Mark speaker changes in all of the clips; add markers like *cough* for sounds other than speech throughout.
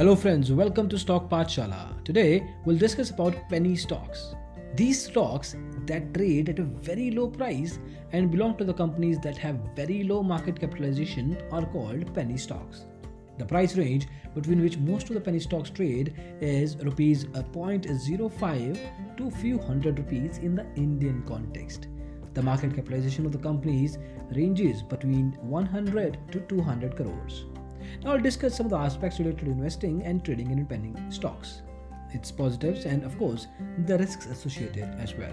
Speaker 1: Hello friends, welcome to Stock Pathshala. Today we'll discuss about penny stocks. These stocks that trade at a very low price and belong to the companies that have very low market capitalization are called penny stocks. The price range between which most of the penny stocks trade is rupees uh, 0.05 to few hundred rupees in the Indian context. The market capitalization of the companies ranges between 100 to 200 crores. Now I'll discuss some of the aspects related to investing and trading in penny stocks, its positives and of course the risks associated as well.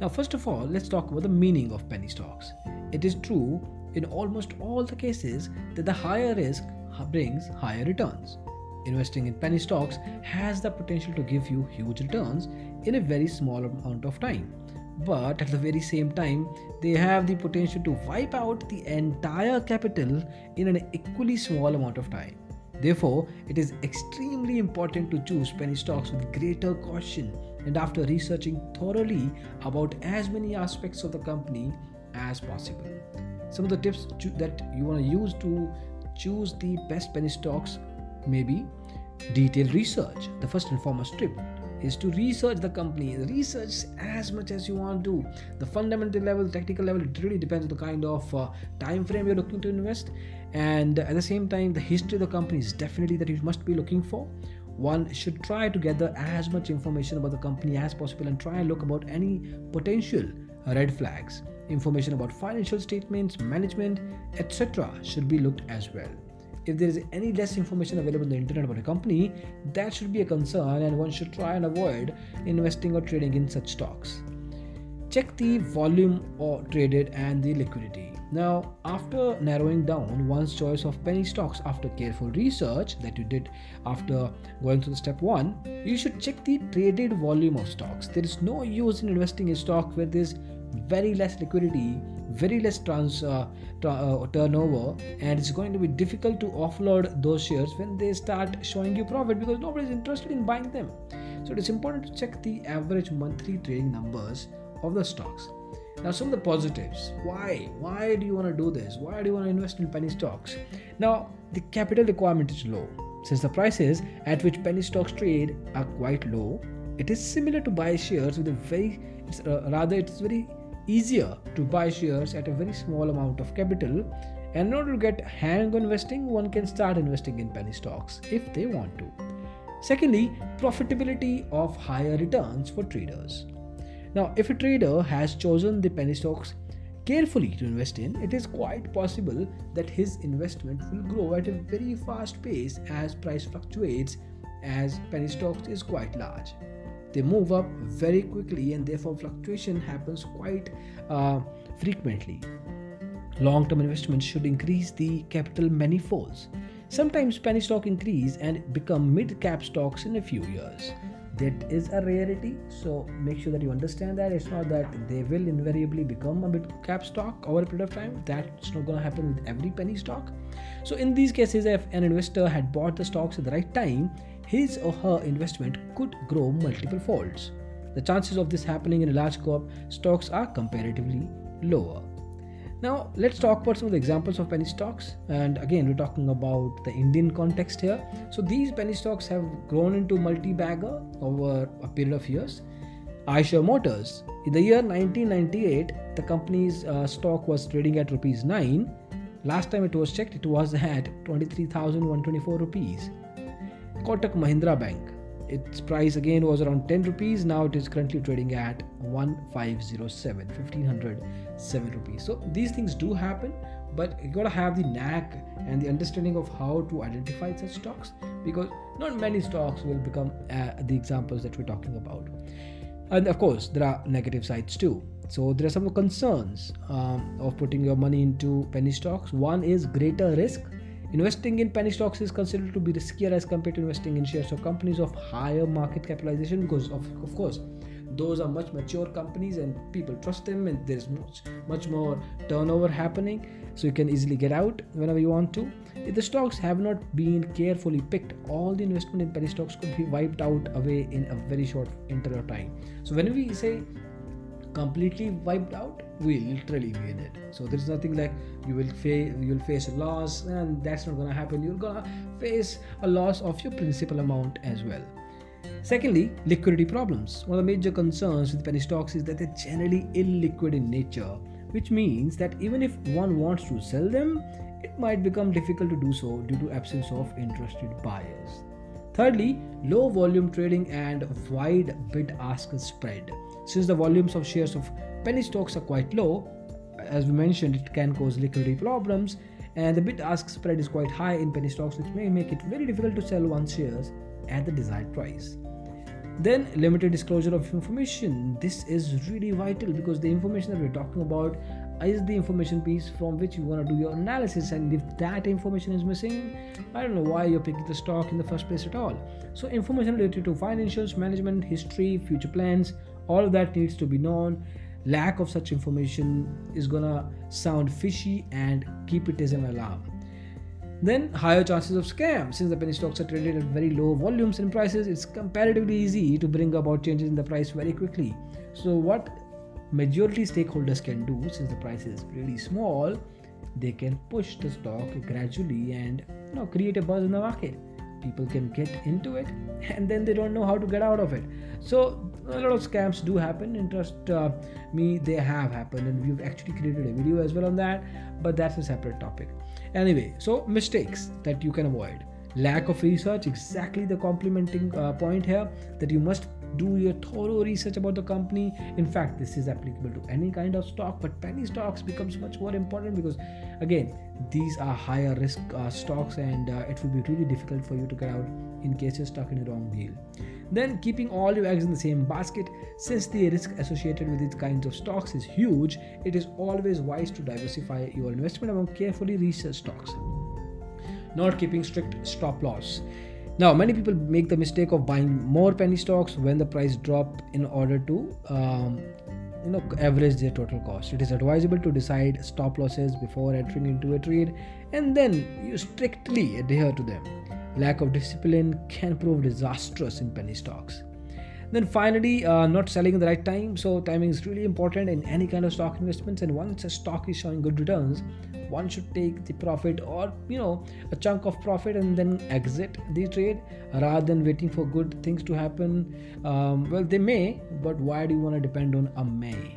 Speaker 1: Now first of all, let's talk about the meaning of penny stocks. It is true in almost all the cases that the higher risk brings higher returns. Investing in penny stocks has the potential to give you huge returns in a very small amount of time. But at the very same time, they have the potential to wipe out the entire capital in an equally small amount of time. Therefore, it is extremely important to choose penny stocks with greater caution and after researching thoroughly about as many aspects of the company as possible. Some of the tips that you want to use to choose the best penny stocks may be detailed research. The first and foremost tip is to research the company. Research as much as you want to. The fundamental level technical level it really depends on the kind of uh, time frame you're looking to invest. And at the same time the history of the company is definitely that you must be looking for. One should try to gather as much information about the company as possible and try and look about any potential red flags. Information about financial statements management etc should be looked as well if there is any less information available on the internet about a company, that should be a concern and one should try and avoid investing or trading in such stocks. Check the volume or traded and the liquidity. Now, after narrowing down one's choice of penny stocks after careful research that you did after going through step one, you should check the traded volume of stocks. There is no use in investing in stock where there's very less liquidity very less trans, uh, uh, turnover and it's going to be difficult to offload those shares when they start showing you profit because nobody is interested in buying them. So it is important to check the average monthly trading numbers of the stocks. Now some of the positives. Why? Why do you want to do this? Why do you want to invest in penny stocks? Now the capital requirement is low. Since the prices at which penny stocks trade are quite low it is similar to buy shares with a very it's, uh, rather it's very easier to buy shares at a very small amount of capital. And in order to get hang on investing, one can start investing in penny stocks if they want to. Secondly, profitability of higher returns for traders. Now, if a trader has chosen the penny stocks carefully to invest in, it is quite possible that his investment will grow at a very fast pace as price fluctuates as penny stocks is quite large they move up very quickly and therefore fluctuation happens quite uh, frequently. Long-term investments should increase the capital many folds sometimes penny stock increase and become mid-cap stocks in a few years. That is a rarity so make sure that you understand that. It's not that they will invariably become a mid-cap stock over a period of time. That's not going to happen with every penny stock. So in these cases if an investor had bought the stocks at the right time his or her investment could grow multiple folds. The chances of this happening in a large cap stocks are comparatively lower. Now, let's talk about some of the examples of penny stocks. And again, we're talking about the Indian context here. So, these penny stocks have grown into multi bagger over a period of years. Eicher Motors. In the year 1998, the company's uh, stock was trading at rupees 9. Last time it was checked, it was *laughs* at 23,124 rupees. Kotak Mahindra Bank. Its price again was around 10 rupees. Now it is currently trading at 1507, 1507 rupees. So these things do happen, but you gotta have the knack and the understanding of how to identify such stocks because not many stocks will become uh, the examples that we're talking about. And of course, there are negative sides too. So there are some concerns um, of putting your money into penny stocks. One is greater risk Investing in penny stocks is considered to be riskier as compared to investing in shares. Of companies of higher market capitalization because, of, of course, those are much mature companies and people trust them and there's much much more turnover happening. So you can easily get out whenever you want to. If the stocks have not been carefully picked all the investment in penny stocks could be wiped out away in a very short interval of time. So when we say completely wiped out we literally in it so there's nothing like you will face you'll face a loss and that's not gonna happen you're gonna face a loss of your principal amount as well Secondly, liquidity problems. One of the major concerns with penny stocks is that they're generally illiquid in nature, which means that even if one wants to sell them, it might become difficult to do so due to absence of interested buyers. Thirdly, low volume trading and wide bid ask spread. Since the volumes of shares of penny stocks are quite low, as we mentioned, it can cause liquidity problems, and the bid ask spread is quite high in penny stocks, which may make it very difficult to sell one's shares at the desired price. Then, limited disclosure of information. This is really vital because the information that we're talking about is the information piece from which you want to do your analysis. And if that information is missing i don't know why you're picking the stock in the first place at all. So information related to financials management history future plans all of that needs to be known. Lack of such information is gonna sound fishy and keep it as an alarm then higher chances of scam. Since the penny stocks are traded at very low volumes and prices, it's comparatively easy to bring about changes in the price very quickly. So what majority stakeholders can do, since the price is really small, they can push the stock gradually and you know create a buzz in the market. People can get into it *laughs* and then they don't know how to get out of it. So a lot of scams do happen and trust uh, me they have happened and we've actually created a video as well on that but that's a separate topic Anyway, so mistakes that you can avoid. Lack of research, exactly the complementing uh, point here that you must do your thorough research about the company. In fact, this is applicable to any kind of stock, but penny stocks becomes much more important because, again, these are higher risk uh, stocks and uh, it will be really difficult for you to get out in case you're stuck in a wrong deal. Then, keeping all your eggs in the same basket, since the risk associated with these kinds of stocks is huge, it is always wise to diversify your investment among carefully researched stocks. Not keeping strict stop loss. Now, many people make the mistake of buying more penny stocks when the price drop in order to um, you know average their total cost it is advisable to decide stop losses before entering into a trade and then you strictly adhere to them lack of discipline can prove disastrous in penny stocks. Then finally uh, not selling at the right time so timing is really important in any kind of stock investments. And once a stock is showing good returns one should take the profit or you know a chunk of profit and then exit the trade rather than waiting for good things to happen. Um, well they may but why do you want to depend on a may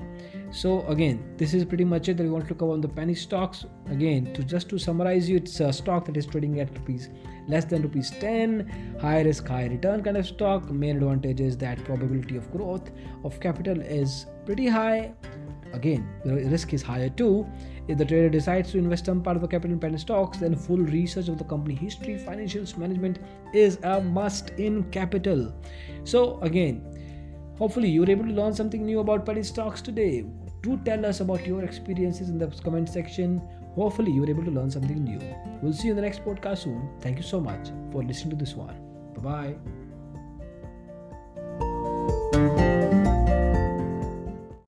Speaker 1: so again this is pretty much it that we want to cover on the penny stocks. Again to just to summarize you it's a stock that is trading at rupees less than rupees 10 high risk high return kind of stock. Main advantage is that probability of growth of capital is pretty high. Again the risk is higher too. If the trader decides to invest some part of the capital in penny stocks then full research of the company history financials management is a must in capital. So again hopefully you were able to learn something new about penny stocks today. Do tell us about your experiences in the comment section. Hopefully you were able to learn something new. We'll see you in the next podcast soon. Thank you so much for listening to this one. Bye bye